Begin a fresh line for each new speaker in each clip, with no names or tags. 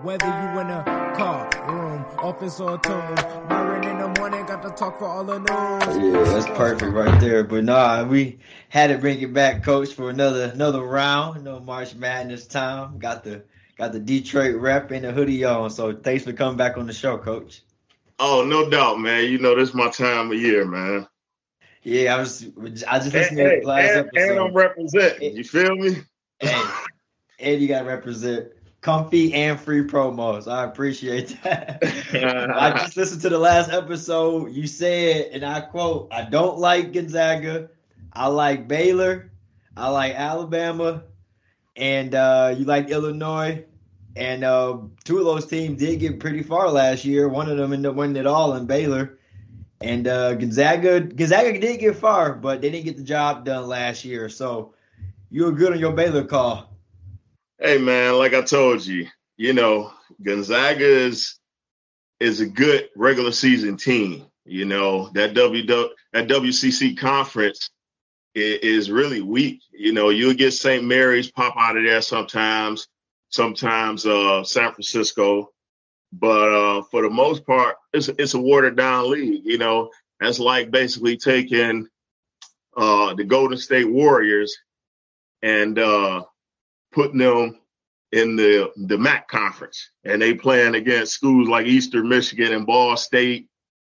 Whether you in a car, room, office, or tomb. Myron in the morning got to talk for all the news.
Yeah, that's perfect right there. But nah, we had to bring it back, coach, for another another round. No March Madness time. Got the got the Detroit rep and the hoodie on. So thanks for coming back on the show, coach.
Oh, no doubt, man. You know this is my time of year, man.
Yeah, I was I just listened
hey,
to the last
and,
episode.
And I'm representing. You feel me?
Hey, and you gotta represent comfy and free promos. I appreciate that. I just listened to the last episode. You said, and I quote, I don't like Gonzaga. I like Baylor. I like Alabama. And uh, you like Illinois. And uh, two of those teams did get pretty far last year. One of them ended up winning it all in Baylor. And uh, Gonzaga, Gonzaga did get far, but they didn't get the job done last year. So you were good on your Baylor call.
Hey man, like I told you, you know, Gonzaga is is a good regular season team. You know, that W that WCC conference is, is really weak. You know, you'll get St. Mary's pop out of there sometimes, sometimes uh San Francisco. But uh for the most part, it's it's a watered down league, you know. That's like basically taking uh the Golden State Warriors and uh putting them in the the MAC conference, and they playing against schools like Eastern Michigan and Ball State,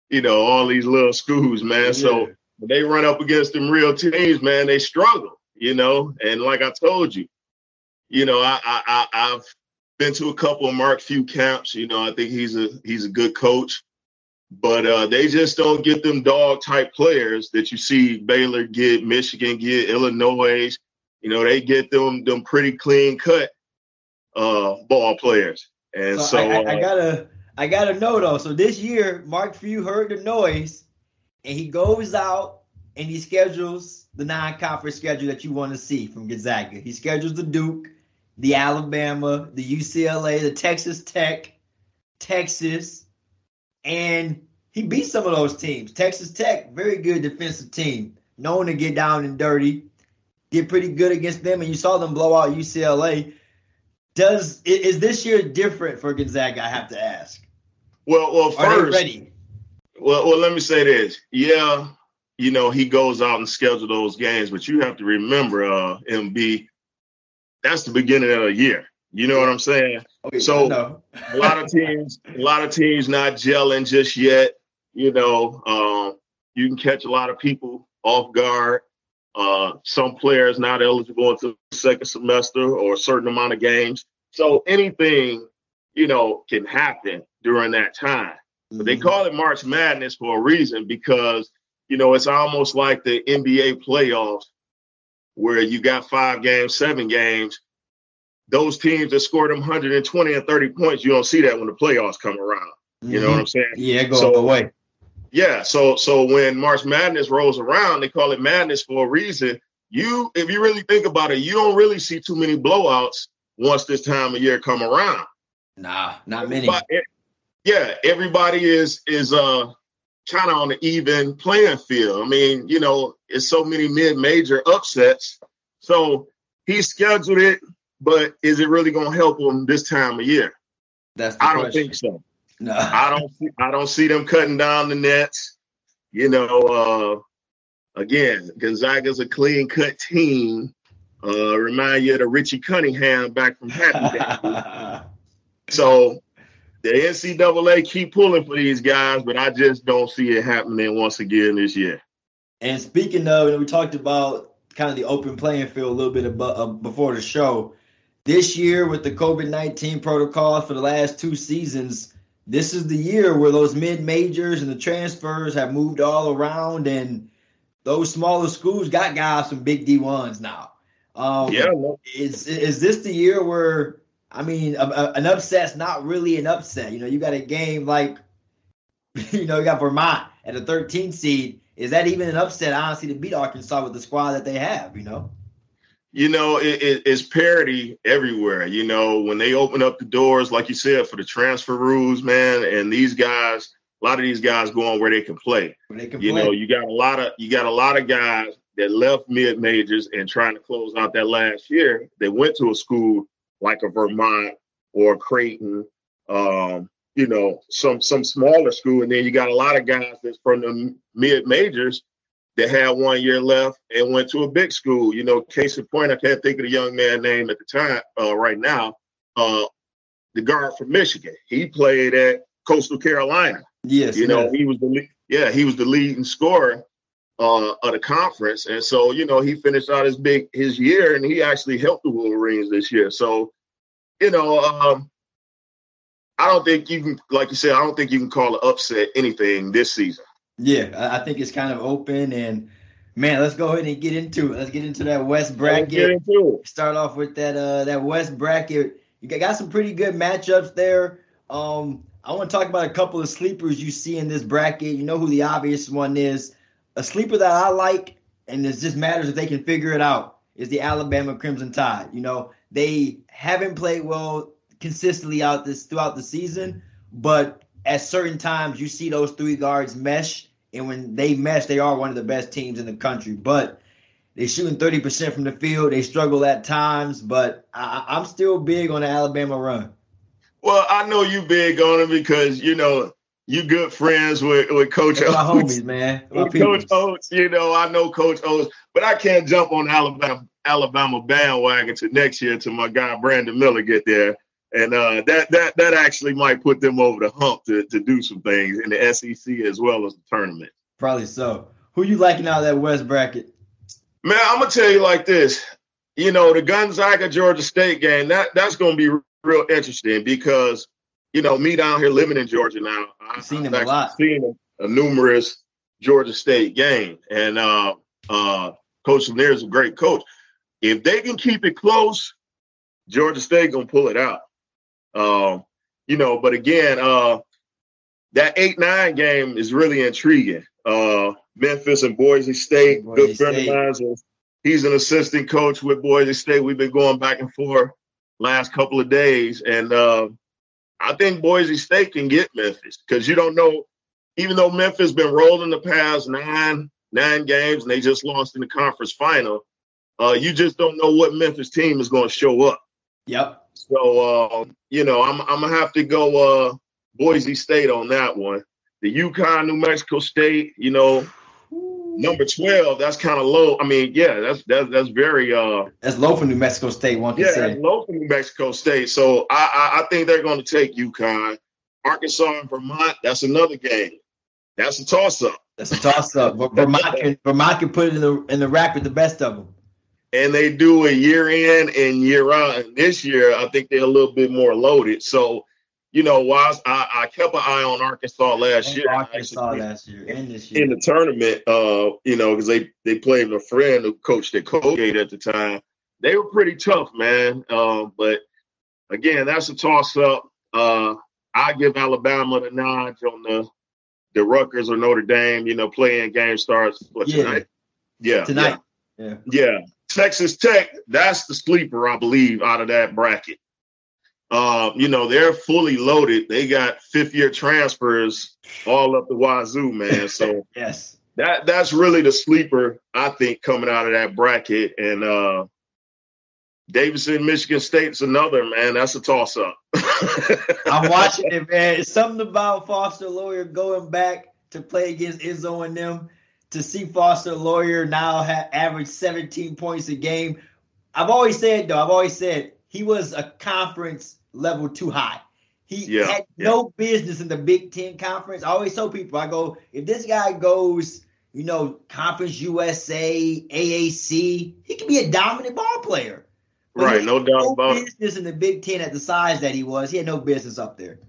you know, all these little schools, man. Yeah. So when they run up against them real teams, man, they struggle, you know. And like I told you, you know, I, I, I have been to a couple of Mark Few camps. You know, I think he's a he's a good coach, but uh, they just don't get them dog type players that you see Baylor get, Michigan get, Illinois. You know, they get them them pretty clean cut uh, ball players. And so, so
I, I, I, gotta I gotta know though. So this year, Mark Few heard the noise, and he goes out and he schedules the non-conference schedule that you want to see from Gonzaga. He schedules the Duke, the Alabama, the UCLA, the Texas Tech, Texas, and he beat some of those teams. Texas Tech, very good defensive team, known to get down and dirty. Did pretty good against them, and you saw them blow out UCLA. Does is this year different for Gonzaga? I have to ask.
Well, well, first,
ready?
Well, well, let me say this. Yeah, you know he goes out and schedule those games, but you have to remember, uh, MB, that's the beginning of the year. You know what I'm saying?
Okay,
so a lot of teams, a lot of teams not gelling just yet. You know, um, you can catch a lot of people off guard. Uh, some players not eligible until the second semester or a certain amount of games. So anything, you know, can happen during that time. Mm-hmm. But they call it March Madness for a reason because, you know, it's almost like the NBA playoffs where you got five games, seven games. Those teams that scored them 120 and 30 points, you don't see that when the playoffs come around. You know what I'm saying?
Yeah, go so, away.
Yeah, so so when March Madness rolls around, they call it madness for a reason. You, if you really think about it, you don't really see too many blowouts once this time of year come around.
Nah, not many.
yeah, everybody is is uh kind of on the even playing field. I mean, you know, it's so many mid-major upsets. So he scheduled it, but is it really going to help him this time of year?
That's
I
question.
don't think so.
No.
I don't see, I don't see them cutting down the nets. You know, uh, again, Gonzaga's a clean cut team. Uh, remind you of the Richie Cunningham back from Happy Day. so the NCAA keep pulling for these guys, but I just don't see it happening once again this year.
And speaking of, we talked about kind of the open playing field a little bit about, uh, before the show. This year, with the COVID 19 protocol for the last two seasons, this is the year where those mid majors and the transfers have moved all around, and those smaller schools got guys from big D ones now. Um,
yeah,
is is this the year where I mean, a, a, an upset's not really an upset. You know, you got a game like, you know, you got Vermont at a 13 seed. Is that even an upset, honestly, to beat Arkansas with the squad that they have? You know
you know, it, it, it's parity everywhere. You know, when they open up the doors, like you said, for the transfer rules, man, and these guys, a lot of these guys going where they can play.
They can
you
play.
know, you got a lot of you got a lot of guys that left mid majors and trying to close out that last year. They went to a school like a Vermont or Creighton, um, you know, some some smaller school, and then you got a lot of guys that's from the mid majors that had one year left and went to a big school. You know, case in point, I can't think of the young man name at the time uh, right now. Uh, the guard from Michigan, he played at Coastal Carolina.
Yes,
you know, he was the yeah he was the leading scorer uh, of the conference, and so you know he finished out his big his year, and he actually helped the Wolverines this year. So, you know, um, I don't think you can, like you said, I don't think you can call an upset anything this season.
Yeah, I think it's kind of open and man, let's go ahead and get into it. Let's get into that West bracket.
get into it.
Start off with that uh that West bracket. You got- got some pretty good matchups there. Um, I want to talk about a couple of sleepers you see in this bracket. You know who the obvious one is. A sleeper that I like, and it just matters if they can figure it out, is the Alabama Crimson Tide. You know, they haven't played well consistently out this throughout the season, but at certain times you see those three guards mesh, and when they mesh, they are one of the best teams in the country. But they're shooting 30% from the field. They struggle at times, but I, I'm still big on the Alabama run.
Well, I know you big on it because you know you good friends with with Coach
my
Oats.
homies, man. My
Coach. Oats, you know I know Coach Oats, but I can't jump on Alabama Alabama bandwagon to next year till my guy Brandon Miller get there, and uh, that that that actually might put them over the hump to to do some things in the SEC as well as the tournament.
Probably so. Who you liking out of that West bracket?
Man, I'm gonna tell you like this. You know, the Gonzaga Georgia State game that that's gonna be real interesting because you know me down here living in Georgia now. I-
You've seen
I've
them a lot.
Seen a, a numerous Georgia State game, and uh, uh, Coach Lanier is a great coach. If they can keep it close, Georgia State gonna pull it out. Um, you know, but again, uh, that eight nine game is really intriguing. Uh, Memphis and Boise State,
Boise
good friend
State.
of mine. He's an assistant coach with Boise State. We've been going back and forth last couple of days, and uh, I think Boise State can get Memphis because you don't know. Even though Memphis been rolling the past nine nine games and they just lost in the conference final, uh, you just don't know what Memphis team is going to show up.
Yep.
So uh, you know, I'm I'm gonna have to go uh, Boise State on that one. The UConn, New Mexico State, you know, number twelve. That's kind of low. I mean, yeah, that's that's that's very uh,
That's low for New Mexico State, one can
yeah,
say.
low for New Mexico State. So I I, I think they're going to take UConn, Arkansas, and Vermont. That's another game. That's a toss up.
That's a toss up. Vermont can Vermont can put it in the in the rack with the best of them.
And they do a year in and year out. And this year, I think they're a little bit more loaded. So, you know, whilst I, I kept an eye on Arkansas last year,
Arkansas
actually,
last year and this year.
in the tournament, uh, you know, because they they played with a friend who coached at Colgate at the time. They were pretty tough, man. Um, but again, that's a toss up. Uh, I give Alabama the nod on the the Rutgers or Notre Dame. You know, playing game starts what
Yeah.
tonight? Yeah,
Tonight.
yeah. Yeah, Texas Tech, that's the sleeper, I believe, out of that bracket. Uh, you know, they're fully loaded. They got fifth year transfers all up the wazoo, man. So
Yes.
that that's really the sleeper, I think, coming out of that bracket. And uh Davidson, Michigan State's another, man. That's a toss up.
I'm watching it, man. It's something about Foster Loyer going back to play against Izzo and them. To see Foster Loyer now ha- average 17 points a game. I've always said though, I've always said he was a conference level too high. He
Yeah,
had no business in the Big Ten conference. I always tell people, I go, if this guy goes, you know, Conference USA, AAC, he can be a dominant ball player. But
right, no doubt about it.
business in the Big Ten at the size that he was. He had no business up there.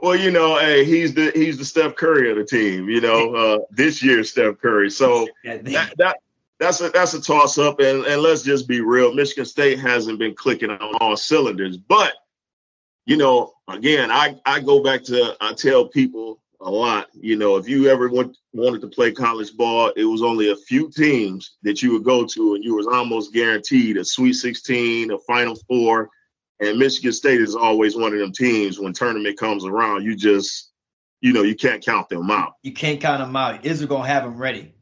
Well, you know, hey, he's the he's the Steph Curry of the team. You know, uh, this year's Steph Curry. So
That-
that, that that's a that's a toss up. And and let's just be real, Michigan State hasn't been clicking on all cylinders. But you know, again, I I go back to I tell people a lot. You know, if you ever went, wanted to play college ball, it was only a few teams that you would go to, and you was almost guaranteed a Sweet 16, a Final Four. And Michigan State is always one of them teams when tournament comes around, you just, you know, you can't count them out.
you can't count them out. Israel gonna have them ready.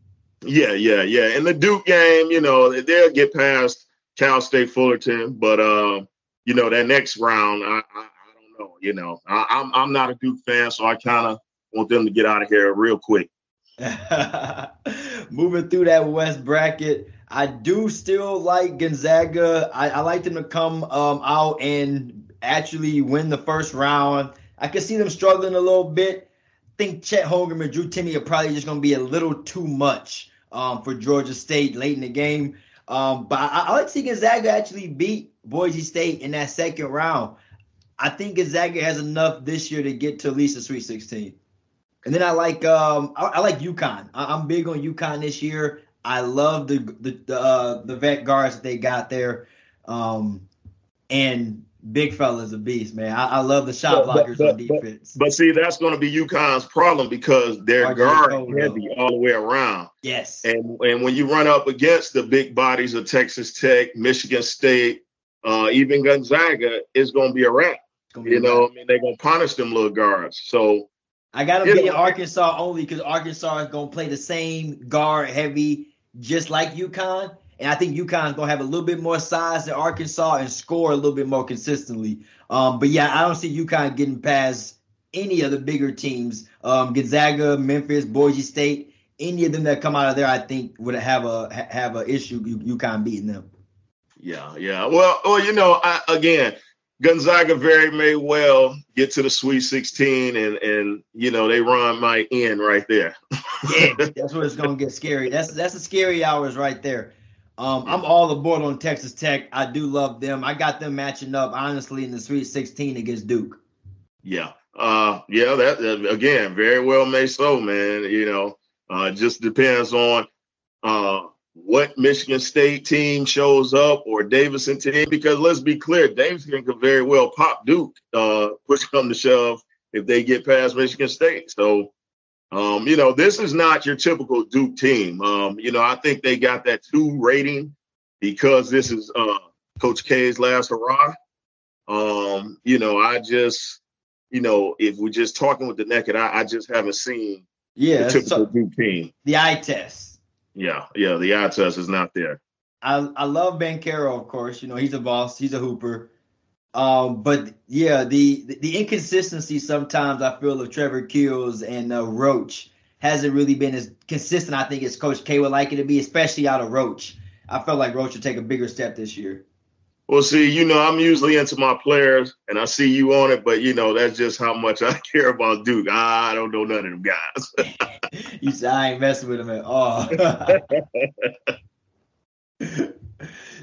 Yeah, yeah, yeah. And the Duke game, you know, they'll get past Cal State Fullerton, but uh, you know, that next round, I, I, don't know. You know, I, I'm I'm not a Duke fan, so I kind of want them to get out of here real quick.
Moving through that West bracket, I do still like Gonzaga. I, I like them to come um, out and actually win the first round. I can see them struggling a little bit. I think Chet Holmgren and Drew Timme are probably just going to be a little too much um, for Georgia State late in the game. Um, but I, I like to see Gonzaga actually beat Boise State in that second round. I think Gonzaga has enough this year to get to at least a Sweet 16. And then I like um I, I like UConn. I, am big on UConn this year. I love the the the, uh, the vet guards that they got there, um, and big fella's a beast, man. I, I love the shot blockers but, on defense.
But, but, see, that's going to be UConn's problem because they're guard heavy all the way around.
Yes.
And and when you run up against the big bodies of Texas Tech, Michigan State, uh, even Gonzaga, it's going to be a wrap. You know, I mean, they're going to punish them little guards. So
I got to be in Arkansas only because Arkansas is going to play the same guard heavy, just like UConn. And I think UConn is going to have a little bit more size than Arkansas and score a little bit more consistently. Um, but yeah, I don't see UConn getting past any of the bigger teams. Um, Gonzaga, Memphis, Boise State, any of them that come out of there, I think would have a have a issue UConn beating them.
Yeah, yeah. Well, well, you know, I, again, Gonzaga very may well get to the Sweet 16, and and you know they run my end right there.
yeah, that's where it's gonna get scary. That's that's the scary hours right there. Um, I'm all aboard on Texas Tech. I do love them. I got them matching up honestly in the Sweet 16 against Duke.
Yeah, uh, yeah. That, that again, very well may so, man. You know, uh, just depends on uh what Michigan State team shows up or Davidson team, because let's be clear, Davidson could very well pop Duke, uh, push come to shove if they get past Michigan State. So, um, you know, this is not your typical Duke team. Um, you know, I think they got that two rating because this is uh, Coach K's last hurrah. Um, you know, I just, you know, if we're just talking with the naked eye, I just haven't seen
yeah,
the typical so Duke team.
The eye test.
Yeah, yeah, the eye test is not there.
I I love Banchero, of course. You know, he's a boss, he's a hooper. Um, but yeah, the the inconsistency sometimes I feel of Trevor Keels and uh, Roach hasn't really been as consistent. I think as Coach K would like it to be, especially out of Roach. I felt like Roach would take a bigger step this year.
Well, see, you know, I'm usually into my players, and I see you on it, but you know, that's just how much I care about Duke. I don't know none of them
guys. you said I ain't messing with them at all.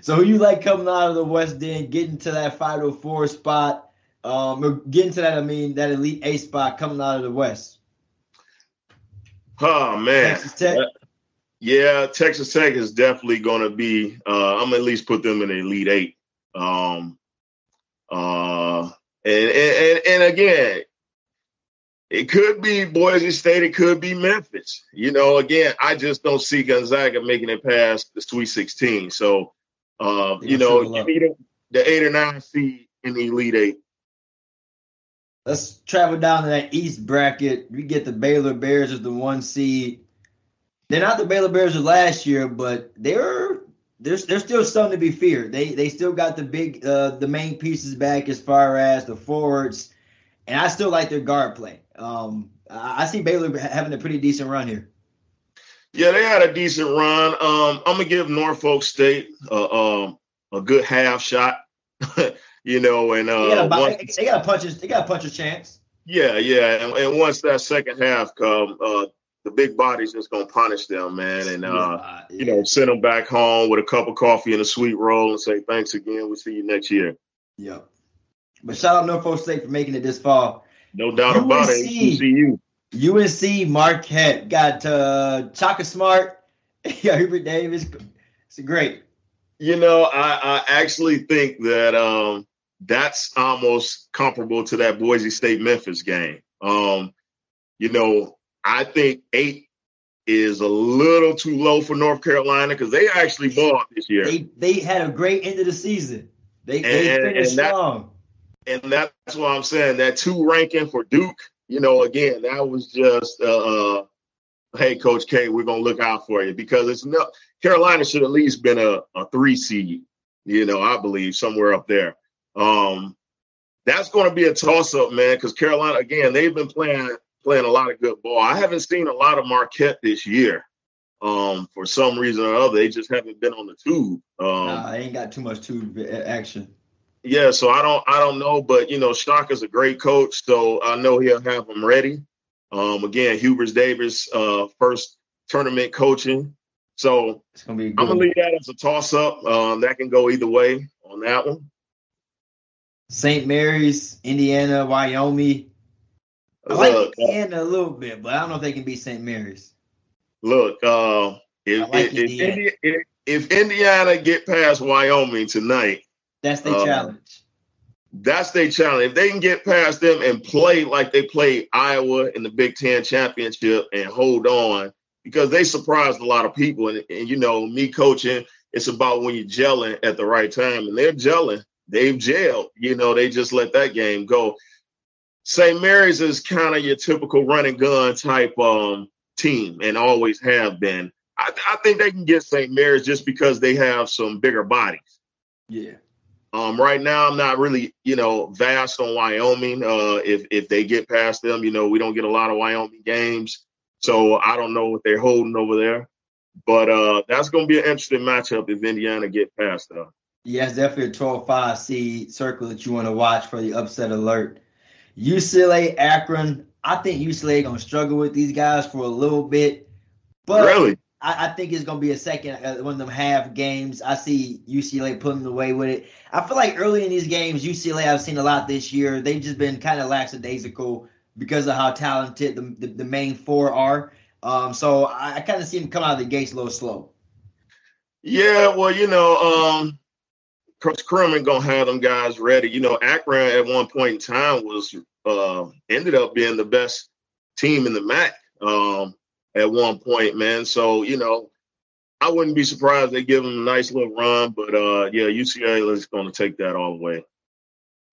so, who you like coming out of the West End, getting to that 504 spot, um, or getting to that? I mean, that Elite Eight spot coming out of the West.
Oh man, Texas Tech. Yeah, Texas Tech is definitely going to be. Uh, I'm going to at least put them in the Elite Eight. Um, uh, and, and, and again, it could be Boise State, it could be Memphis. You know, again, I just don't see Gonzaga making it past the Sweet 16. So, uh, you know, me the, the eight or nine seed in the Elite Eight.
Let's travel down to that East bracket. We get the Baylor Bears as the one seed. They're not the Baylor Bears of last year, but they're there's there's still something to be feared. They they still got the big uh, the main pieces back as far as the forwards, and I still like their guard play. Um, I, see Baylor having a pretty decent run here.
Yeah, they had a decent run. Um, I'm gonna give Norfolk State uh, um, a good half shot. you know, and uh,
they got, a, once, they got a puncher's they got a puncher's chance.
Yeah, yeah, and, and once that second half come, uh, the big body's just gonna punish them, man, and uh, yeah. you know, send them back home with a cup of coffee and a sweet roll, and say thanks again. We'll see you next year.
Yep. But shout out Norfolk State for making it this far.
No doubt UNC, about it. HBCU.
UNC Marquette got uh, Shaka Smart, yeah, Hubert Davis. It's great.
You know, I, I actually think that um, that's almost comparable to that Boise State Memphis game. Um, you know, I think eight is a little too low for North Carolina because they actually bought this year.
They they had a great end of the season. They, and, they finished and that, strong.
And that's what I'm saying. That two ranking for Duke, you know, again, that was just uh, uh hey, Coach K, we're gonna look out for you because it's no Carolina should at least been a, a three seed, you know, I believe somewhere up there. Um, that's going to be a toss up, man. Because Carolina, again, they've been playing playing a lot of good ball. I haven't seen a lot of Marquette this year. Um, for some reason or other, they just haven't been on the tube. Um,
Nah, I ain't got too much tube action.
Yeah, so I don't I don't know, but you know, Stock is a great coach, so I know he'll have them ready. Um, again, Hubers Davis, uh, first tournament coaching. So
It's gonna
I'm gonna leave that as a toss up. Um, that can go either way on that one.
St. Mary's, Indiana, Wyoming. I like
Look, uh,
Indiana a little bit, but I don't know if they can beat St. Mary's.
look. Uh, if,
like
if,
Indiana.
If, if Indiana get past Wyoming tonight,
That's their
Um,
challenge.
that's their challenge. If they can get past them and play like they played Iowa in the Big Ten championship and hold on, because they surprised a lot of people. And, and you know, me coaching, it's about when you're gelling at the right time, and they're gelling. They've gelled. You know, they just let that game go. St. Mary's is kind of your typical run and gun type um, team, and always have been. I, I think they can get St. Mary's just because they have some bigger bodies.
Yeah.
Um, right now, I'm not really, you know, vast on Wyoming. Uh, if if they get past them, you know, we don't get a lot of Wyoming games, so I don't know what they're holding over there. But uh, that's going to be an interesting matchup if Indiana get past them.
Yeah, it's definitely a 12 5 seed circle that you want to watch for the upset alert. UCLA, Akron. I think UCLA going to struggle with these guys for a little bit. But
really?
I, I think it's going to be a second, uh, one of them half games. I see UCLA pulling away with it. I feel like early in these games, UCLA, I've seen a lot this year. They've just been kind of lackadaisical because of how talented the, the, the main four are. Um, so I, I kind of see them come out of the gates a little slow.
Yeah. Well, you know, um, Coach Cronin gonna have them guys ready. You know, Akron at one point in time was uh, ended up being the best team in the MAC um, at one point, man. So you know, I wouldn't be surprised they give them a nice little run. But uh, yeah, UCLA is going to take that all the way.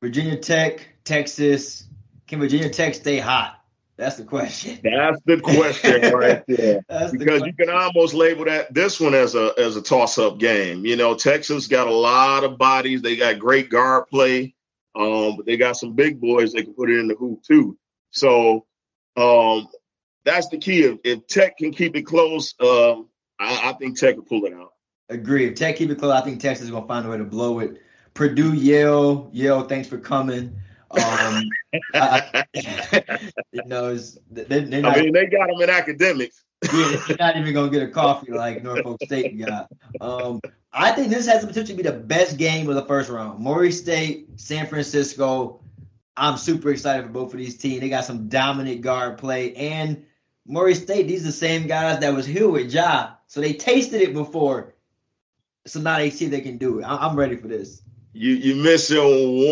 Virginia Tech, Texas. Can Virginia Tech stay hot? That's the question.
That's the question right there.
That's the
because you can almost label that this one as a as a toss up game. You know, Texas got a lot of bodies. They got great guard play, um, but they got some big boys they can put it in the hoop too. So um, that's the key. If, if Tech can keep it close, um, I, I think Tech will pull it out.
Agree. If Tech keep it close, I think Texas is gonna find a way to blow it. Purdue, Yale, Yale. Thanks for coming. Um, I, you know, they,
I mean, they got them in academics.
yeah, they're not even gonna get a coffee like Norfolk State got. Um, I think this has the potential to be the best game of the first round. Murray State, San Francisco. I'm super excited for both of these teams. They got some dominant guard play, and Murray State. These are the same guys that was here with Ja, so they tasted it before. So now they see they can do it. I- I'm ready for this.
You you missing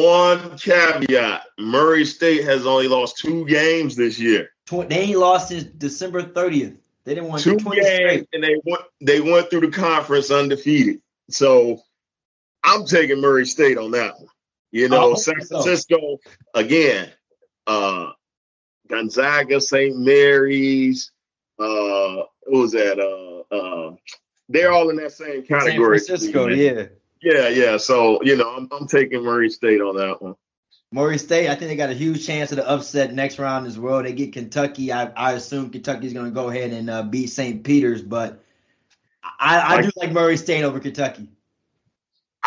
one caveat. Murray State has only lost two games this year.
Tw- They ain't lost since December 30th. They didn't want
two games
straight.
and they went they went through the conference undefeated. So I'm taking Murray State on that one. You know,
hope
San
so.
Francisco again, uh Gonzaga, St. Mary's, uh what was that? Uh uh they're all in that same category. San.
Francisco, yeah.
Yeah, yeah. So, you know, I'm I'm taking Murray State on that one.
Murray State, I think they got a huge chance of the upset next round as well. They get Kentucky. I, I assume Kentucky's going to go ahead and uh, beat St. Peter's, but I, I do like Murray State over Kentucky.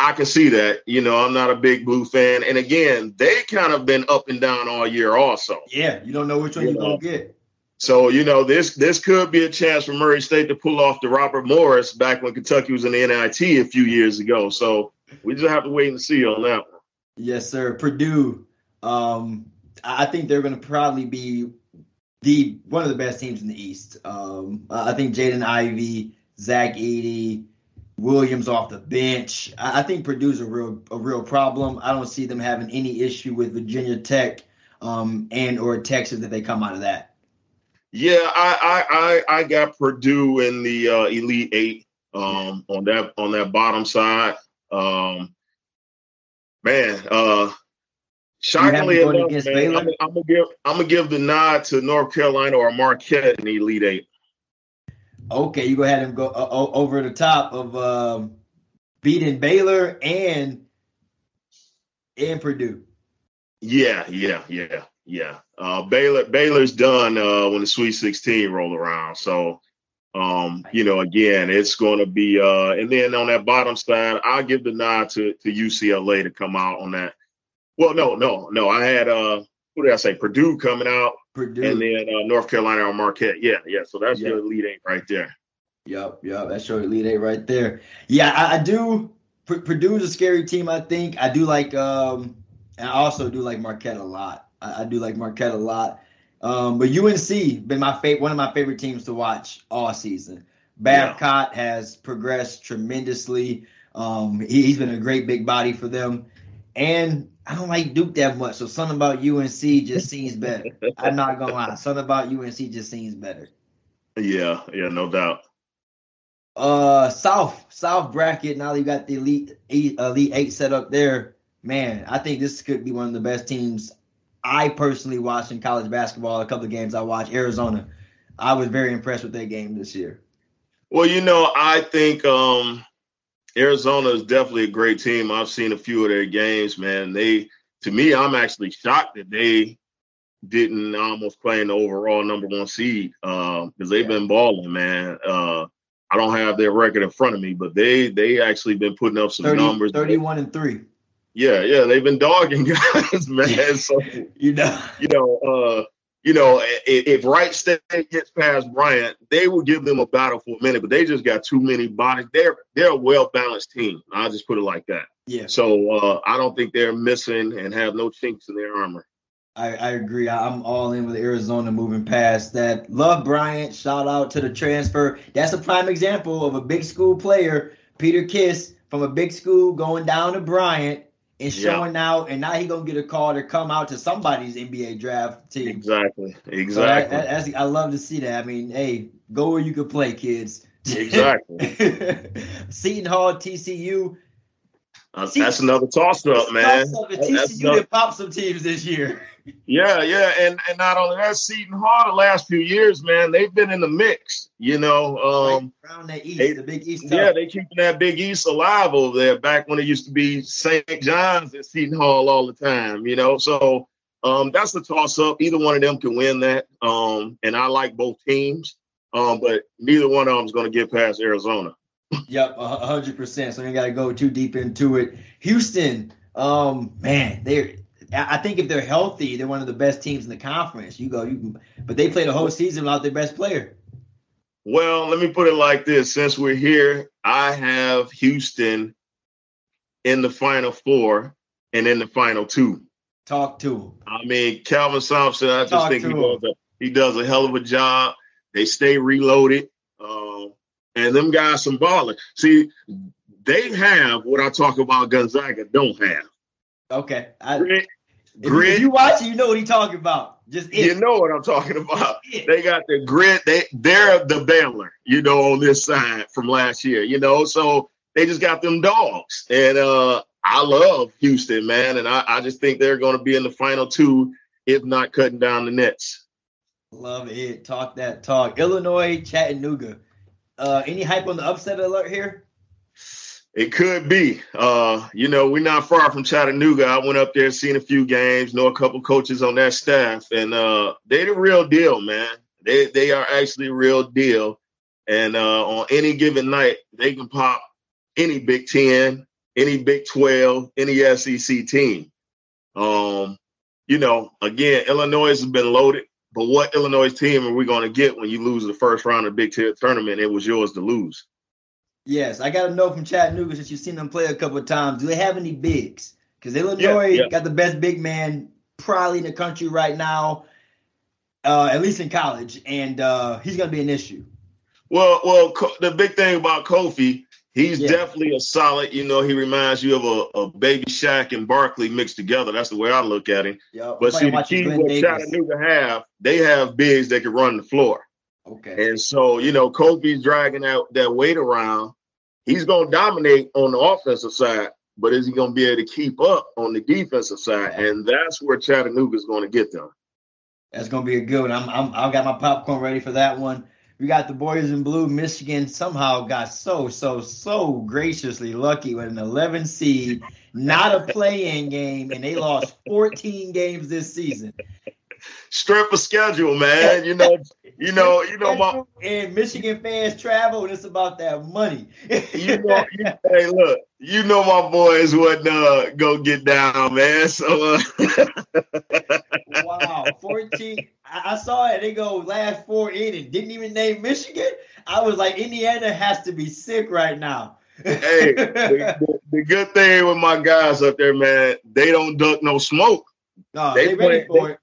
I can see that. You know, I'm not a big blue fan. And again, they kind of been up and down all year also.
Yeah, you don't know which one
You
you're
know.
going to get.
So, you know, this this could be a chance for Murray State to pull off the Robert Morris back when Kentucky was in the NIT a few years ago. So we just have to wait and see on that one.
Yes, sir. Purdue, um, I think they're going to probably be the one of the best teams in the East. Um, I I think Jaden Ivey, Zach Edey, Williams off the bench. I I think Purdue's a real a real problem. I don't see them having any issue with Virginia Tech um, and or Texas if they come out of that.
Yeah, I I I, I got Purdue in the uh, Elite Eight um, on that on that bottom side. Um, man, uh, shockingly enough, man, I'm, I'm gonna give I'm gonna give the nod to North Carolina or Marquette in the Elite Eight.
Okay, you go ahead and go uh, over the top of um, beating Baylor and and Purdue.
Yeah, yeah, yeah, yeah. Uh, Baylor Baylor's done uh, when the Sweet 16 roll around. So, um, you know, again, it's going to be. Uh, and then on that bottom side, I'll give the nod to to UCLA to come out on that. Well, no, no, no. I had uh, who did I say? Purdue coming out,
Purdue.
and then uh, North Carolina on Marquette. Yeah, yeah. So that's
Yeah.
your lead eight right there.
Yep, yep. That's your lead eight right there. Yeah, I, I do. P- Purdue's a scary team. I think I do like. Um, and I also do like Marquette a lot. I, I do like Marquette a lot. Um, but UNC been my favorite, one of my favorite teams to watch all season. Bacot has progressed tremendously. Um, he, he's been a great big body for them, and I don't like Duke that much. So something about UNC just seems better. I'm not gonna lie. Something about UNC just seems better.
Yeah, yeah, no doubt.
Uh, South South bracket. Now that you got the elite eight, elite eight set up there, man. I think this could be one of the best teams I personally watched in college basketball. A couple of games I watched. Arizona. I was very impressed with their game this year.
Well, you know, I think um, Arizona is definitely a great team. I've seen a few of their games, man. They, to me, I'm actually shocked that they didn't almost play in the overall number one seed because they've
Yeah.
been balling, man. Uh, I don't have their record in front of me, but they they actually been putting up some
30,
numbers.
31 and three.
Yeah, yeah, they've been dogging guys, man. So
You know.
you know, uh, you know, i- if Wright State gets past Bryant, they will give them a battle for a minute, but they just got too many bodies. They're they're a well balanced team. I'll just put it like that.
Yeah,
So uh, I don't think they're missing and have no chinks in their armor.
I, I agree. I'm all in with Arizona moving past that. Love Bryant. Shout out to the transfer. That's a prime example of a big school player, Peter Kiss, from a big school going down to Bryant and
Yeah.
showing out. And now he gonna get a call to come out to somebody's NBA draft team.
Exactly.
So
Exactly.
that- I love to see that. I mean, hey, go where you can play, kids.
exactly.
Seton Hall, TCU.
Uh,
See-
that's another toss up, man.
Toss up.
That's
TCU
another-
did pop some teams this year.
Yeah, yeah, and and not only that, Seton Hall the last few years, man, they've been in the mix. You know, um,
Right around that East,
they-
the Big East.
Yeah, they keeping that Big East alive over there. Back when it used to be St. John's and Seton Hall all the time, you know. So um, that's the toss up. Either one of them can win that. Um, and I like both teams. Um, but neither one of them is going to get past Arizona.
Yep, a hundred percent. So you got to go too deep into it. Houston, um, man, they're. I think if they're healthy, they're one of the best teams in the conference. You go, you can, but they played a whole season without their best player.
Well, let me put it like this: since we're here, I have Houston in the final four and in the final two.
Talk to them.
I mean, Kelvin Sampson, I just
Talk
think he
him.
does, a, he does a hell of a job. They stay reloaded. And them guys some balling. See, they have what I talk about Gonzaga don't have.
Okay, I,
Grit, grit.
if you watch it, you know what he's talking about. Just
you know what I'm talking about. They got the grit. They they're the Baylor, you know, on this side from last year, you know. So they just got them dogs. And uh I love Houston, man. And I, I just think they're gonna be in the final two, if not cutting down the nets.
Love it. Talk that talk. Illinois, Chattanooga. Uh, any hype on the upset alert here?
It could be. Uh, you know, we're not far from Chattanooga. I went up there, seen a few games, know a couple coaches on that staff, and uh, they the real deal, man. They they are actually real deal. And uh, on any given night, they can pop any Big Ten, any Big Twelve, any SEC team. Um, you know, again, Illinois has been loaded, but what Illinois team are we going to get when you lose the first round of Big Ten tournament? It was yours to lose.
Yes, I got to know from Chattanooga since you've seen them play a couple of times. Do they have any bigs? Because Illinois
yeah.
got the best big man probably in the country right now, uh, at least in college, and uh, he's going to be an issue.
Well, well, the big thing about Kofi, he's
Yeah.
definitely a solid. You know, he reminds you of a, a baby Shaq and Barkley mixed together. That's the way I look at him.
Yo,
But see, the key what
Davis.
Chattanooga have, they have bigs that can run the floor.
Okay.
And so, you know, Kofi's dragging that, that weight around. He's going to dominate on the offensive side, but is he going to be able to keep up on the defensive side? And that's where Chattanooga's going to get them.
That's gonna be a good one. I'm, I'm I've got my popcorn ready for that one. We got the boys in blue. Michigan somehow got so, so, so graciously lucky with an 11 seed, not a play-in game, and they lost 14 games this season.
Strength of schedule, man. You know, you know, you know my
and Michigan fans travel, and it's about that money.
you know, you, hey, look, you know my boys would uh, go get down, man. So, uh,
wow, fourteen. I, I saw it. They go last four in and didn't even name Michigan. I was like, Indiana has to be sick right now.
hey, the, the, the, good thing with my guys up there, man, they don't duck no smoke.
No, they, they ready for
they,
it.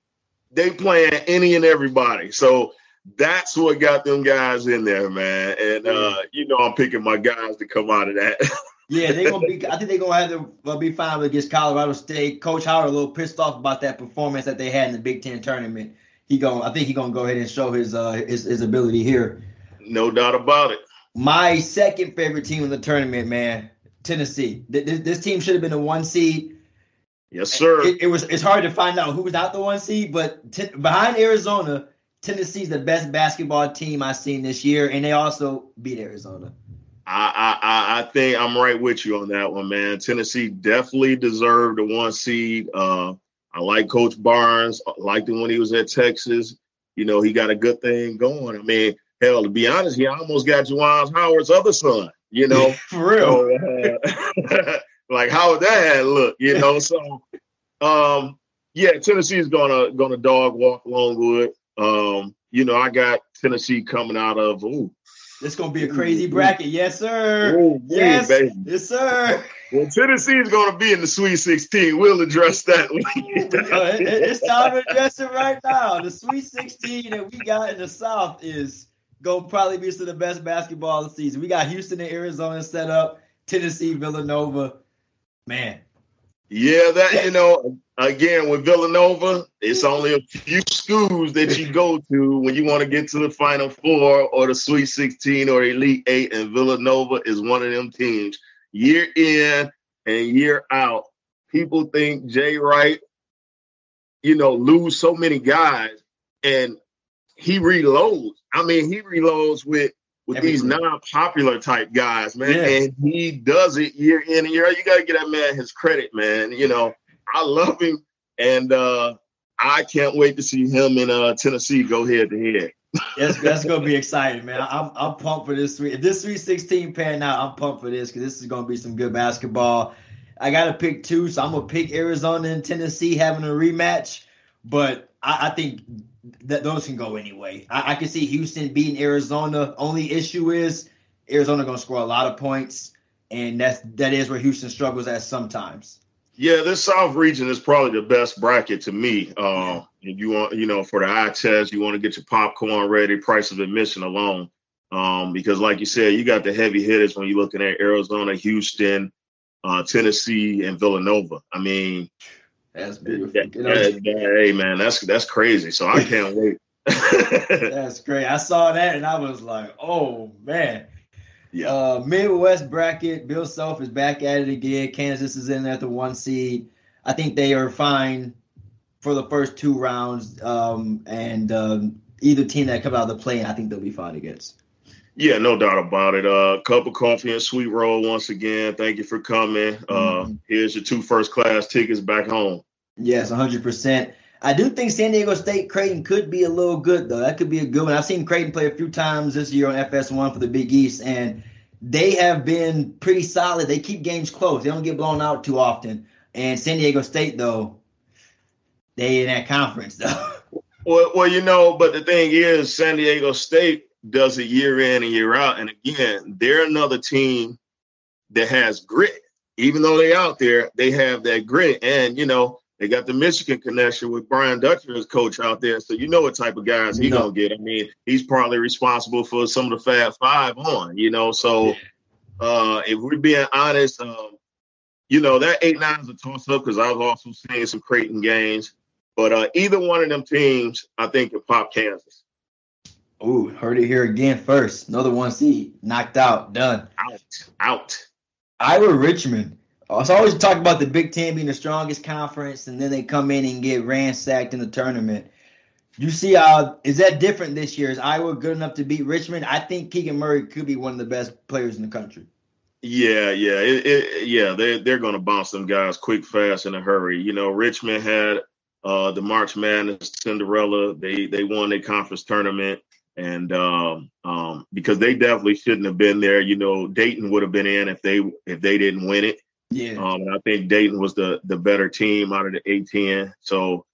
They playing any and everybody. So that's what got them guys in there, man. And uh, you know, I'm picking my guys to come out of that.
yeah, they're gonna be. I think they're gonna have to uh, be fine against Colorado State. Coach Howard a little pissed off about that performance that they had in the Big Ten tournament. He going I think he gonna go ahead and show his uh his, his ability here.
No doubt about it.
My second favorite team in the tournament, man, Tennessee. This, this team should have been a one seed.
Yes, sir.
It, it was. It's hard to find out who was not the one seed, but t- behind Arizona Tennessee's the best basketball team I've seen this year, and they also beat Arizona.
I, I I think I'm right with you on that one, man. Tennessee definitely deserved the one seed. Uh, I like Coach Barnes. I liked him when he was at Texas. You know, he got a good thing going. I mean, hell, to be honest, he almost got Juwan Howard's other son. You know,
for real.
So, uh, like how would that look? You know, so um, yeah, Tennessee's gonna gonna dog walk Longwood. Um, you know, I got Tennessee coming out of ooh.
It's gonna be a crazy bracket, yes, sir. Ooh, yes, baby. yes, sir.
Well, Tennessee is going to be in the Sweet 16. We'll address that.
it's time to address it right now. The Sweet 16 that we got in the South is going to probably be some of the best basketball of the season. We got Houston and Arizona set up, Tennessee, Villanova. Man.
Yeah, that you know, again with Villanova, it's only a few schools that you go to when you want to get to the Final Four or the Sweet 16 or Elite Eight, and Villanova is one of them teams. Year in and year out, people think Jay Wright, you know, lose so many guys, and he reloads. I mean, he reloads with with these non-popular type guys, man, and he does it year in and year out. You got to get that man his credit, man. You know, I love him, and uh, I can't wait to see him in uh, Tennessee go head to head.
that's that's gonna be exciting, man. I'm I'm pumped for this three. If this three sixteen pan out, I'm pumped for this because this is gonna be some good basketball. I gotta pick two, so I'm gonna pick Arizona and Tennessee having a rematch. But I, I think that those can go anyway. I, I can see Houston beating Arizona. Only issue is Arizona gonna score a lot of points, and that's that is where Houston struggles at sometimes.
Yeah, this South region is probably the best bracket to me. Uh, you want, you know, for the eye test, you want to get your popcorn ready, price of admission alone. Um, because like you said, you got the heavy hitters when you're looking at Arizona, Houston, uh, Tennessee, and Villanova. I mean,
that's beautiful. That, that,
that, hey man, that's that's crazy. So I can't wait.
that's great. I saw that and I was like, oh man. Yeah. Uh, Midwest bracket. Bill Self is back at it again. Kansas is in at the one seed. I think they are fine for the first two rounds. Um, and um, either team that comes out of the play, I think they'll be fine against.
Yeah, no doubt about it. Uh, cup of coffee and sweet roll once again. Thank you for coming. Uh, mm-hmm. Here's your two first class tickets back home.
Yes, 100%. I do think San Diego State Creighton could be a little good though. That could be a good one. I've seen Creighton play a few times this year on FS1 for the Big East, and they have been pretty solid. They keep games close. They don't get blown out too often. And San Diego State though, they in that conference though.
Well, well, you know, but the thing is, San Diego State does it year in and year out, and again, they're another team that has grit. Even though they're out there, they have that grit, and you know they got the Michigan connection with Brian Dutcher as coach out there, so you know what type of guys he no. gonna get. I mean, he's partly responsible for some of the Fab Five on, you know. So uh, if we're being honest, um, you know that eight nine is a toss up because I've also seen some Creighton games, but uh, either one of them teams, I think, can pop Kansas.
Ooh, heard it here again first. Another one seed, knocked out, done.
Out, out.
Iowa Richmond. I always talk about the Big Ten being the strongest conference, and then they come in and get ransacked in the tournament. You see, uh, is that different this year? Is Iowa good enough to beat Richmond? I think Keegan Murray could be one of the best players in the country.
Yeah, yeah, it, it, yeah. They're they're going to bounce them guys quick, fast, in a hurry. You know, Richmond had uh, the March Madness Cinderella. They they won their conference tournament, and um, um, because they definitely shouldn't have been there. You know, Dayton would have been in if they if they didn't win it.
Yeah.
Um, and I think Dayton was the the better team out of the A10. So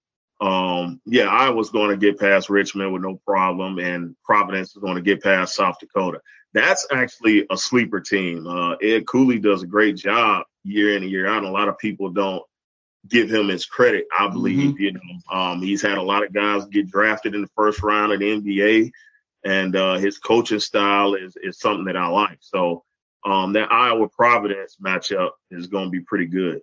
um, yeah, I was going to get past Richmond with no problem, and Providence is going to get past South Dakota. That's actually a sleeper team. Uh, Ed Cooley does a great job year in and year out. And a lot of people don't give him his credit. I believe, mm-hmm. you know, um, he's had a lot of guys get drafted in the first round of the NBA, and uh, his coaching style is is something that I like. So um, that Iowa Providence matchup is going to be pretty good.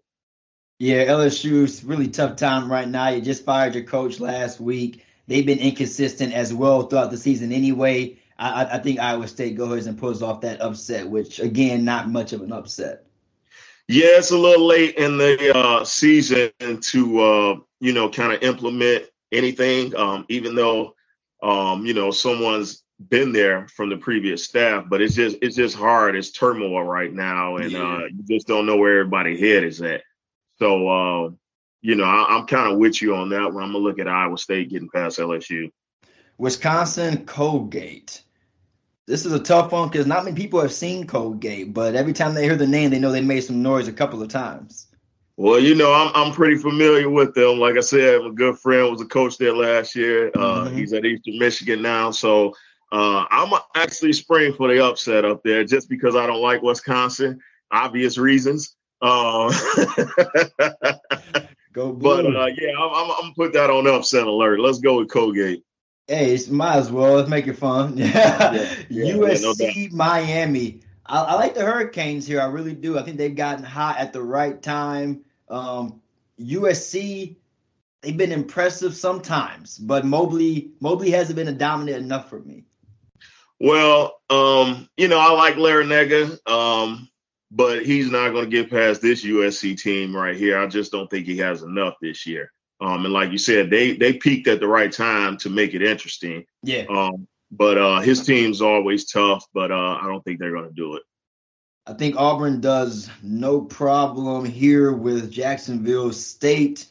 Yeah, LSU's really tough time right now. You just fired your coach last week. They've been inconsistent as well throughout the season anyway. I, I think Iowa State goes and pulls off that upset, which again, not much of an upset.
Yeah, it's a little late in the uh, season to uh, you know kind of implement anything. Um, even though um, you know someone's been there from the previous staff, but it's just it's just hard. It's turmoil right now, and yeah. uh, you just don't know where everybody's head is at. So, uh, you know, I, am kind of with you on that one. I'm gonna look at Iowa State getting past LSU.
Wisconsin Colgate. This is a tough one because not many people have seen Colgate, but every time they hear the name, they know they made some noise a couple of times.
Well, you know, I'm I'm pretty familiar with them. Like I said, my good friend was a coach there last year. Uh, mm-hmm. He's at Eastern Michigan now, so uh, I'm actually spring for the upset up there, just because I don't like Wisconsin, obvious reasons. Uh,
go
blue. But uh, yeah, I'm, I'm, I'm, gonna put that on upset alert. Let's go with Colgate.
Hey, it's, might as well. Let's make it fun. yeah, yeah, yeah USC no Miami. I, I, like the Hurricanes here. I really do. I think they've gotten hot at the right time. Um, USC, they've been impressive sometimes, but Mobley Mobley hasn't been a dominant enough for me.
Well, um, you know, I like Larranaga. Um, but he's not going to get past this USC team right here. I just don't think he has enough this year. Um, and like you said, they they peaked at the right time to make it interesting.
Yeah.
Um, but uh, his team's always tough, but uh, I don't think they're going to do it.
I think Auburn does no problem here with Jacksonville State,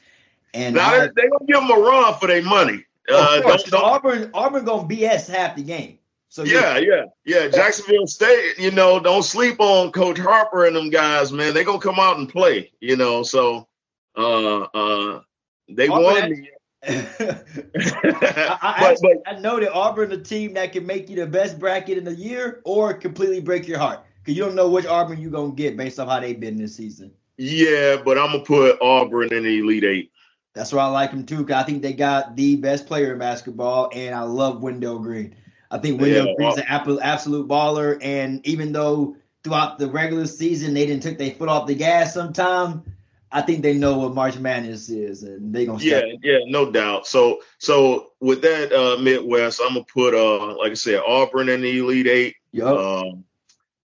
and
now, I, they gonna give them a run for their money.
Uh, course, don't, don't, Auburn Auburn gonna BS half the game.
So yeah, yeah, yeah. Jacksonville State, you know, don't sleep on Coach Harper and them guys, man. They gonna come out and play, you know. So, uh, uh, they Auburn won. Me.
I, I, but, but, I know that Auburn, the team that can make you the best bracket in the year or completely break your heart because you don't know which Auburn you're gonna get based on how they've been this season.
Yeah, but I'm gonna put Auburn in the Elite Eight.
That's why I like them too. Cause I think they got the best player in basketball, and I love Wendell Green. I think Wendell yeah, Green's an absolute baller, and even though throughout the regular season they didn't took their foot off the gas sometime, I think they know what March Madness is, and they gonna.
Yeah, yeah, no doubt. So, so with that uh, Midwest, I'm gonna put uh, like I said, Auburn in the Elite Eight.
Yep. Um,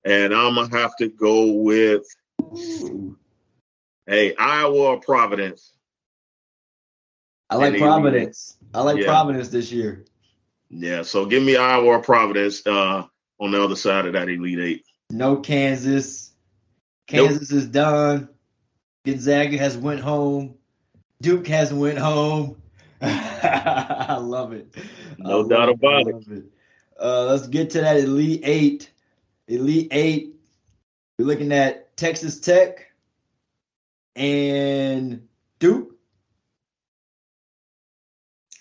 and I'm gonna have to go with, Ooh. hey, Iowa or Providence.
I like Providence. I like yeah. Providence this year.
Yeah, so give me Iowa or Providence uh, on the other side of that Elite Eight.
No Kansas. Kansas nope. is done. Gonzaga has went home. Duke has went home. I love it.
No doubt it. about it. it.
Uh, let's get to that Elite Eight. Elite Eight. We're looking at Texas Tech and Duke.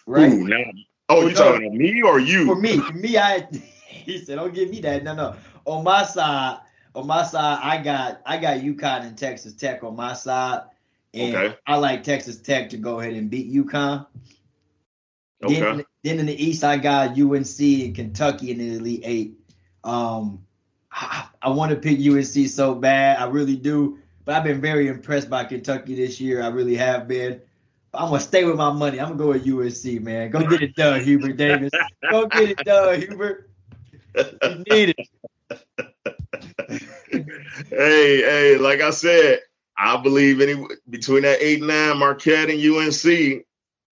Right. Ooh, now Oh, you talking to me or you?
For me, for me, I he said, "Don't give me that." No, no. On my side, on my side, I got I got UConn and Texas Tech on my side, and okay. I like Texas Tech to go ahead and beat UConn. Okay. Then, then in the East, I got UNC and Kentucky in the Elite Eight. Um, I, I want to pick UNC so bad, I really do. But I've been very impressed by Kentucky this year. I really have been. I'm gonna stay with my money. I'm gonna go with UNC, man. Go get it done, Hubert Davis. Go get it done, Hubert. You need it.
hey, hey, like I said, I believe any between that eight nine Marquette and UNC,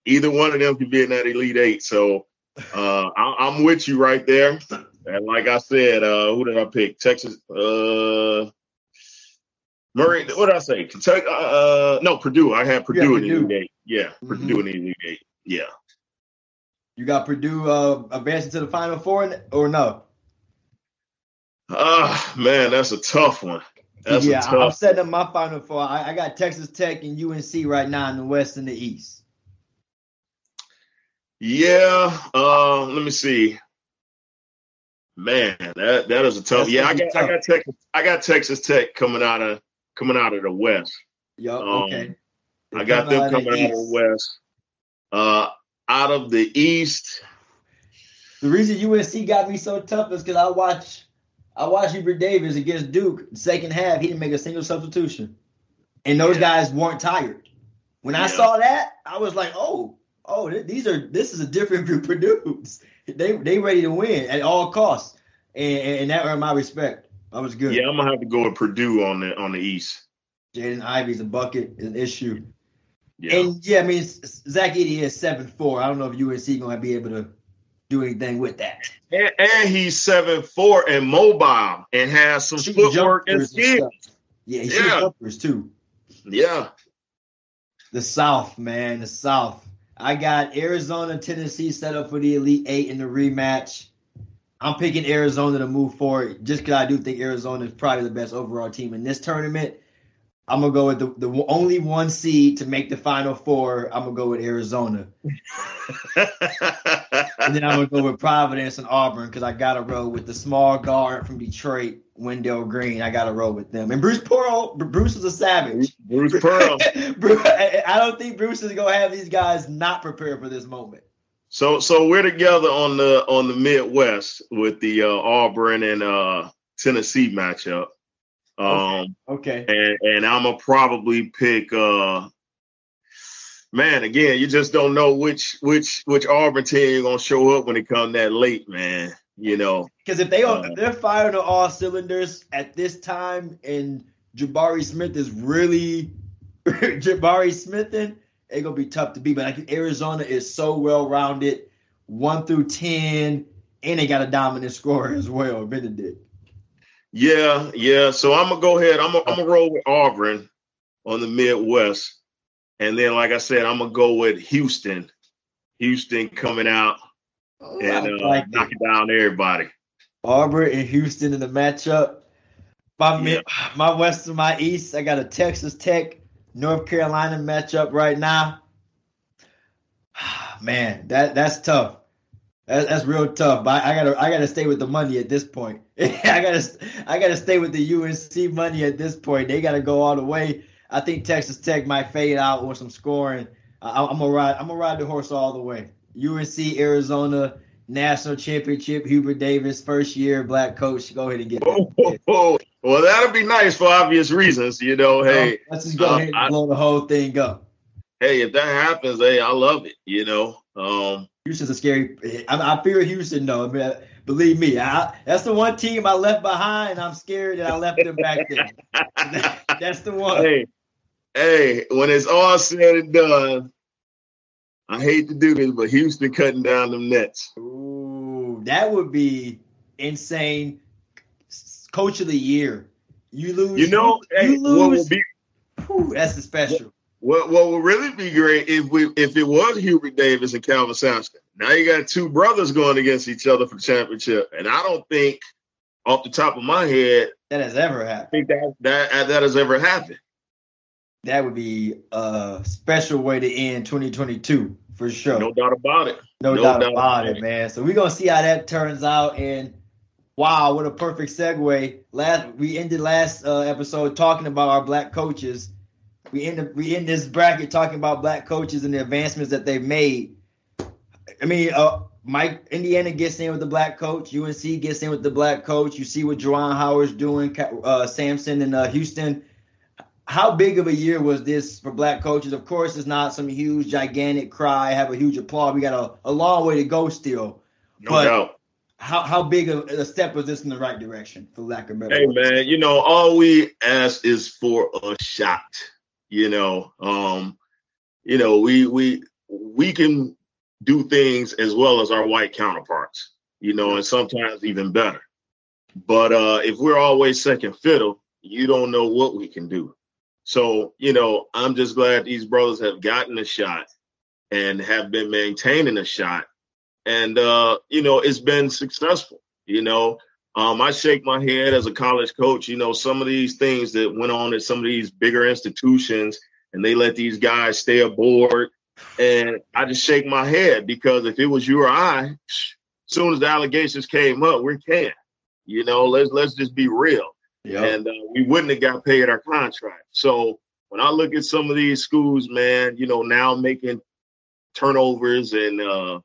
Either one of them could be in that Elite Eight. So uh, I, am with you right there. And like I said, uh, who did I pick? Texas. Uh, Murray. What did I say? Kentucky. Uh, uh no, Purdue. I had Purdue in the Elite Eight. Yeah, mm-hmm. Purdue in the Elite Eight. Yeah.
You got Purdue uh, advancing to the Final Four or no?
Ah, uh, man, that's a tough one. That's
yeah, I'm setting up my Final Four. I, I, got Texas Tech and UNC right now in the West and the East.
Yeah, uh, let me see. Man, that that is a tough. That's yeah, I got tough. I got Texas I got Texas Tech coming out of coming out of the West.
Yep. Um, okay.
I got them coming out of the West. Uh, out of the East.
The reason UNC got me so tough is because I watch I watched Hubert Davis against Duke. Second half, he didn't make a single substitution, and those yeah. guys weren't tired. When I saw that, I was like, "Oh, oh, these are this is a different group of dudes. They they ready to win at all costs, and, and that earned my respect. I was good.
Yeah, I'm gonna have to go with Purdue on the on the East.
Jaden Ivey's a bucket, is an issue. Yeah. And yeah, I mean Zach Edey is seven four. I don't know if UNC gonna be able to do anything with that.
And, and he's seven four and mobile and has some footwork and skill.
Yeah, he yeah. jumpers too.
Yeah.
The South, man, the South. I got Arizona, Tennessee set up for the Elite Eight in the rematch. I'm picking Arizona to move forward just because I do think Arizona is probably the best overall team in this tournament. I'm gonna go with the, the only one seed to make the final four. I'm gonna go with Arizona, and then I'm gonna go with Providence and Auburn because I gotta roll with the small guard from Detroit, Wendell Green. I gotta roll with them. And Bruce Pearl, Bruce is a savage.
Bruce Pearl.
I don't think Bruce is gonna have these guys not prepared for this moment.
So, so we're together on the on the Midwest with the uh, Auburn and uh, Tennessee matchup.
Um, okay.
And and I'm gonna probably pick. Uh, man, again, you just don't know which which which Auburn team you're gonna show up when it comes that late, man. You know,
because if they uh, if they're firing on all cylinders at this time, and Jabari Smith is really Jabari Smith, then it's gonna be tough to beat. But like Arizona is so well rounded, one through ten, and they got a dominant scorer as well, Bennedict.
Yeah, yeah. So I'm gonna go ahead. I'm gonna, I'm gonna roll with Auburn on the Midwest, and then, like I said, I'm gonna go with Houston. Houston coming out oh, and uh, like knocking down everybody.
Auburn and Houston in the matchup. My yeah. mid, my west and my east. I got a Texas Tech, North Carolina matchup right now. Man, that that's tough. That's, that's real tough. But I, gotta I gotta stay with the money at this point. I gotta I gotta stay with the UNC money at this point. They gotta go all the way. I think Texas Tech might fade out with some scoring. I, am gonna ride I'm gonna ride the horse all the way. UNC Arizona national championship. Hubert Davis first year black coach. Go ahead and get
oh, oh, oh. Well, that'll be nice for obvious reasons. You know, hey,
let's just go uh, ahead and I, blow the whole thing up.
Hey, if that happens, hey, I love it. You know. Um,
Houston's a scary. I, I fear Houston though. I mean, believe me, I, that's the one team I left behind. I'm scared that I left them back there. that's the one.
Hey, hey, when it's all said and done, I hate to do this, but Houston cutting down them nets.
Ooh, that would be insane. Coach of the year. You lose.
You know,
you, hey, lose. Be, whew, that's the special.
What what would really be great if we if it was Hubert Davis and Kelvin Sampson. Now you got two brothers going against each other for the championship, and I don't think, off the top of my head,
that has ever happened.
think that that that has ever happened.
That would be a special way to end 2022 for sure.
No doubt about it.
No, no doubt, doubt, about it, man. So we're gonna see how that turns out. And wow, what a perfect segue. Last we ended last uh, episode talking about our black coaches we end we end this bracket talking about black coaches and the advancements that they've made. I mean, uh, Mike Indiana gets in with the black coach. UNC gets in with the black coach. You see what Juwan Howard's doing. Uh, Sampson and uh, Houston. How big of a year was this for black coaches? Of course, it's not some huge, gigantic cry, have a huge applause. We got a, a long way to go still.
No but doubt.
How how big a, a, step was this in the right direction, for lack of better?
Hey man, you know all we ask is for a shot you know, um, you know, we we we can do things as well as our white counterparts, you know, and sometimes even better. But uh, if we're always second fiddle, you don't know what we can do. So, you know, I'm just glad these brothers have gotten a shot and have been maintaining a shot. And, uh, you know, it's been successful. You know, um, I shake my head as a college coach. You know, some of these things that went on at some of these bigger institutions, and they let these guys stay aboard. And I just shake my head because if it was you or I, as soon as the allegations came up, we're canned. You know, let's let's just be real. Yep. And uh, we wouldn't have got paid our contract. So when I look at some of these schools, man, you know, now making turnovers and uh,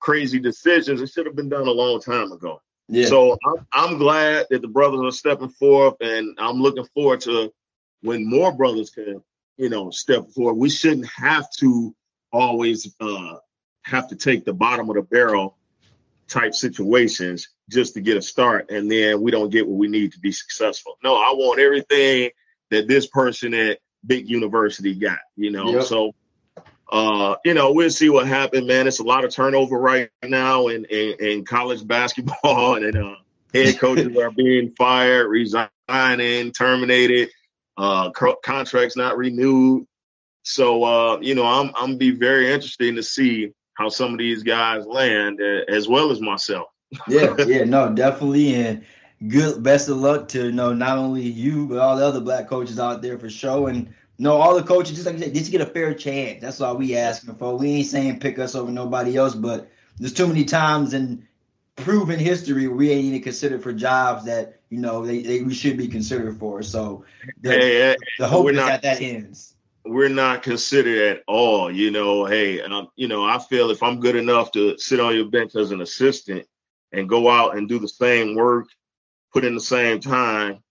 crazy decisions, it should have been done a long time ago. Yeah. So I'm, I'm glad that the brothers are stepping forth, and I'm looking forward to when more brothers can, you know, step forward. We shouldn't have to always uh, have to take the bottom of the barrel type situations just to get a start, and then we don't get what we need to be successful. No, I want everything that this person at big university got, you know. Yep. So uh, you know, we'll see what happens, man. It's a lot of turnover right now in, in, in college basketball, and uh, head coaches are being fired, resigning, terminated, uh, co- contracts not renewed. So, uh, you know, I'm I'm be very interested to see how some of these guys land, uh, as well as myself.
yeah, yeah, no, definitely, and good. Best of luck to you know not only you but all the other black coaches out there for showing no, all the coaches, just like I said, just get a fair chance. That's all we asking for. We ain't saying pick us over nobody else, but there's too many times in proven history we ain't even considered for jobs that you know they, they we should be considered for. So the, hey, the hope is not, that that ends.
We're not considered at all. You know, hey, um, you know, I feel if I'm good enough to sit on your bench as an assistant and go out and do the same work, put in the same time,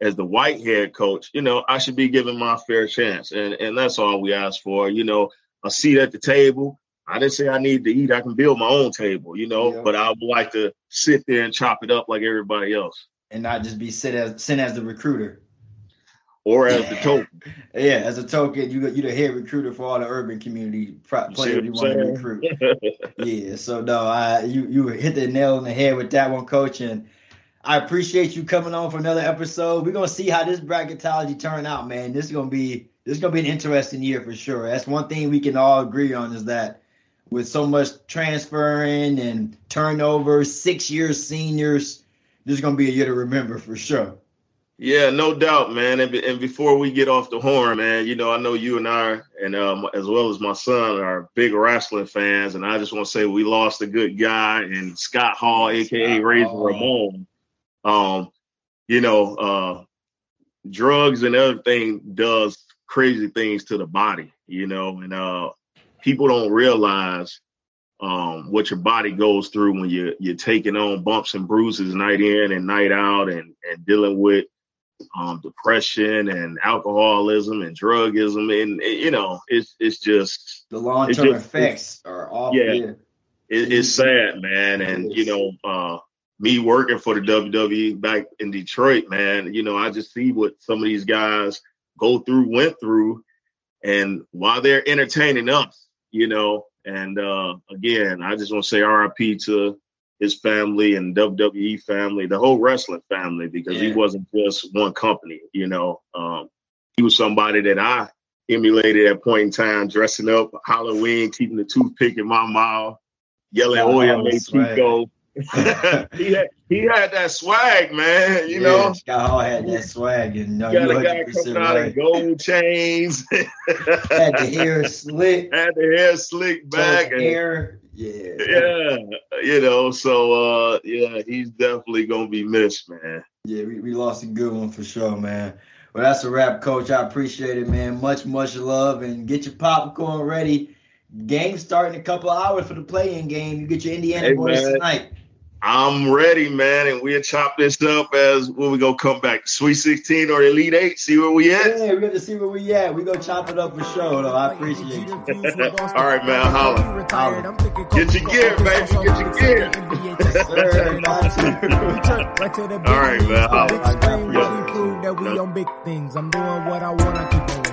as the white head coach, you know, I should be given my fair chance. And and that's all we ask for. You know, a seat at the table. I didn't say I need to eat. I can build my own table, you know, yeah. but I would like to sit there and chop it up like everybody else.
And not just be sent as sent as the recruiter.
Or as the token.
yeah, as a token, you you the head recruiter for all the urban community players you want to recruit. yeah, so no, I you you hit the nail on the head with that one, coach, and I appreciate you coming on for another episode. We're gonna see how this bracketology turn out, man. This is gonna be this is gonna be an interesting year for sure. That's one thing we can all agree on is that with so much transferring and turnover, six years seniors, this is gonna be a year to remember for sure.
Yeah, no doubt, man. And, and before we get off the horn, man, you know, I know you and I, and um, as well as my son, are big wrestling fans. And I just want to say we lost a good guy in Scott Hall, aka Razor Ramon um, you know, uh, drugs and everything does crazy things to the body, you know, and uh, people don't realize um, what your body goes through when you're you're taking on bumps and bruises night in and night out, and and dealing with um, depression and alcoholism and drugism, and, and, you know, it's it's just
the long term effects are.
Yeah, yeah. It, it's sad, man, and you know, uh, me working for the WWE back in Detroit, man, you know, I just see what some of these guys go through, went through, and while they're entertaining us, you know, and uh, again, I just want to say RIP to his family and WWE family, the whole wrestling family, because yeah. he wasn't just one company, you know. Um, he was somebody that I emulated at point in time, dressing up Halloween, keeping the toothpick in my mouth, yelling oh, Oya Mexico, he had he had that swag, man. You yeah, know,
Scott Hall had that swag, and no,
got a guy coming out right. in gold chains.
had the hair slick.
Had the hair slick back.
And, hair, yeah,
yeah. You know, so uh, yeah, he's definitely gonna be missed, man.
Yeah, we, we lost a good one for sure, man. Well, that's a wrap, coach. I appreciate it, man. Much, much love, and get your popcorn ready. Game starting a couple hours for the play-in game. You get your Indiana hey, boys man. tonight.
I'm ready, man, and we'll chop this up as when we go come back. Sweet 16 or Elite 8, see where we
at? Yeah, we're gonna see where we at. we gonna chop it up for sure, though. I appreciate you.
All right, man, holla. holla. Get your gear, baby. Get your gear. All right, man, holla.
That we on big things. I'm doing what I want, I keep on looking at.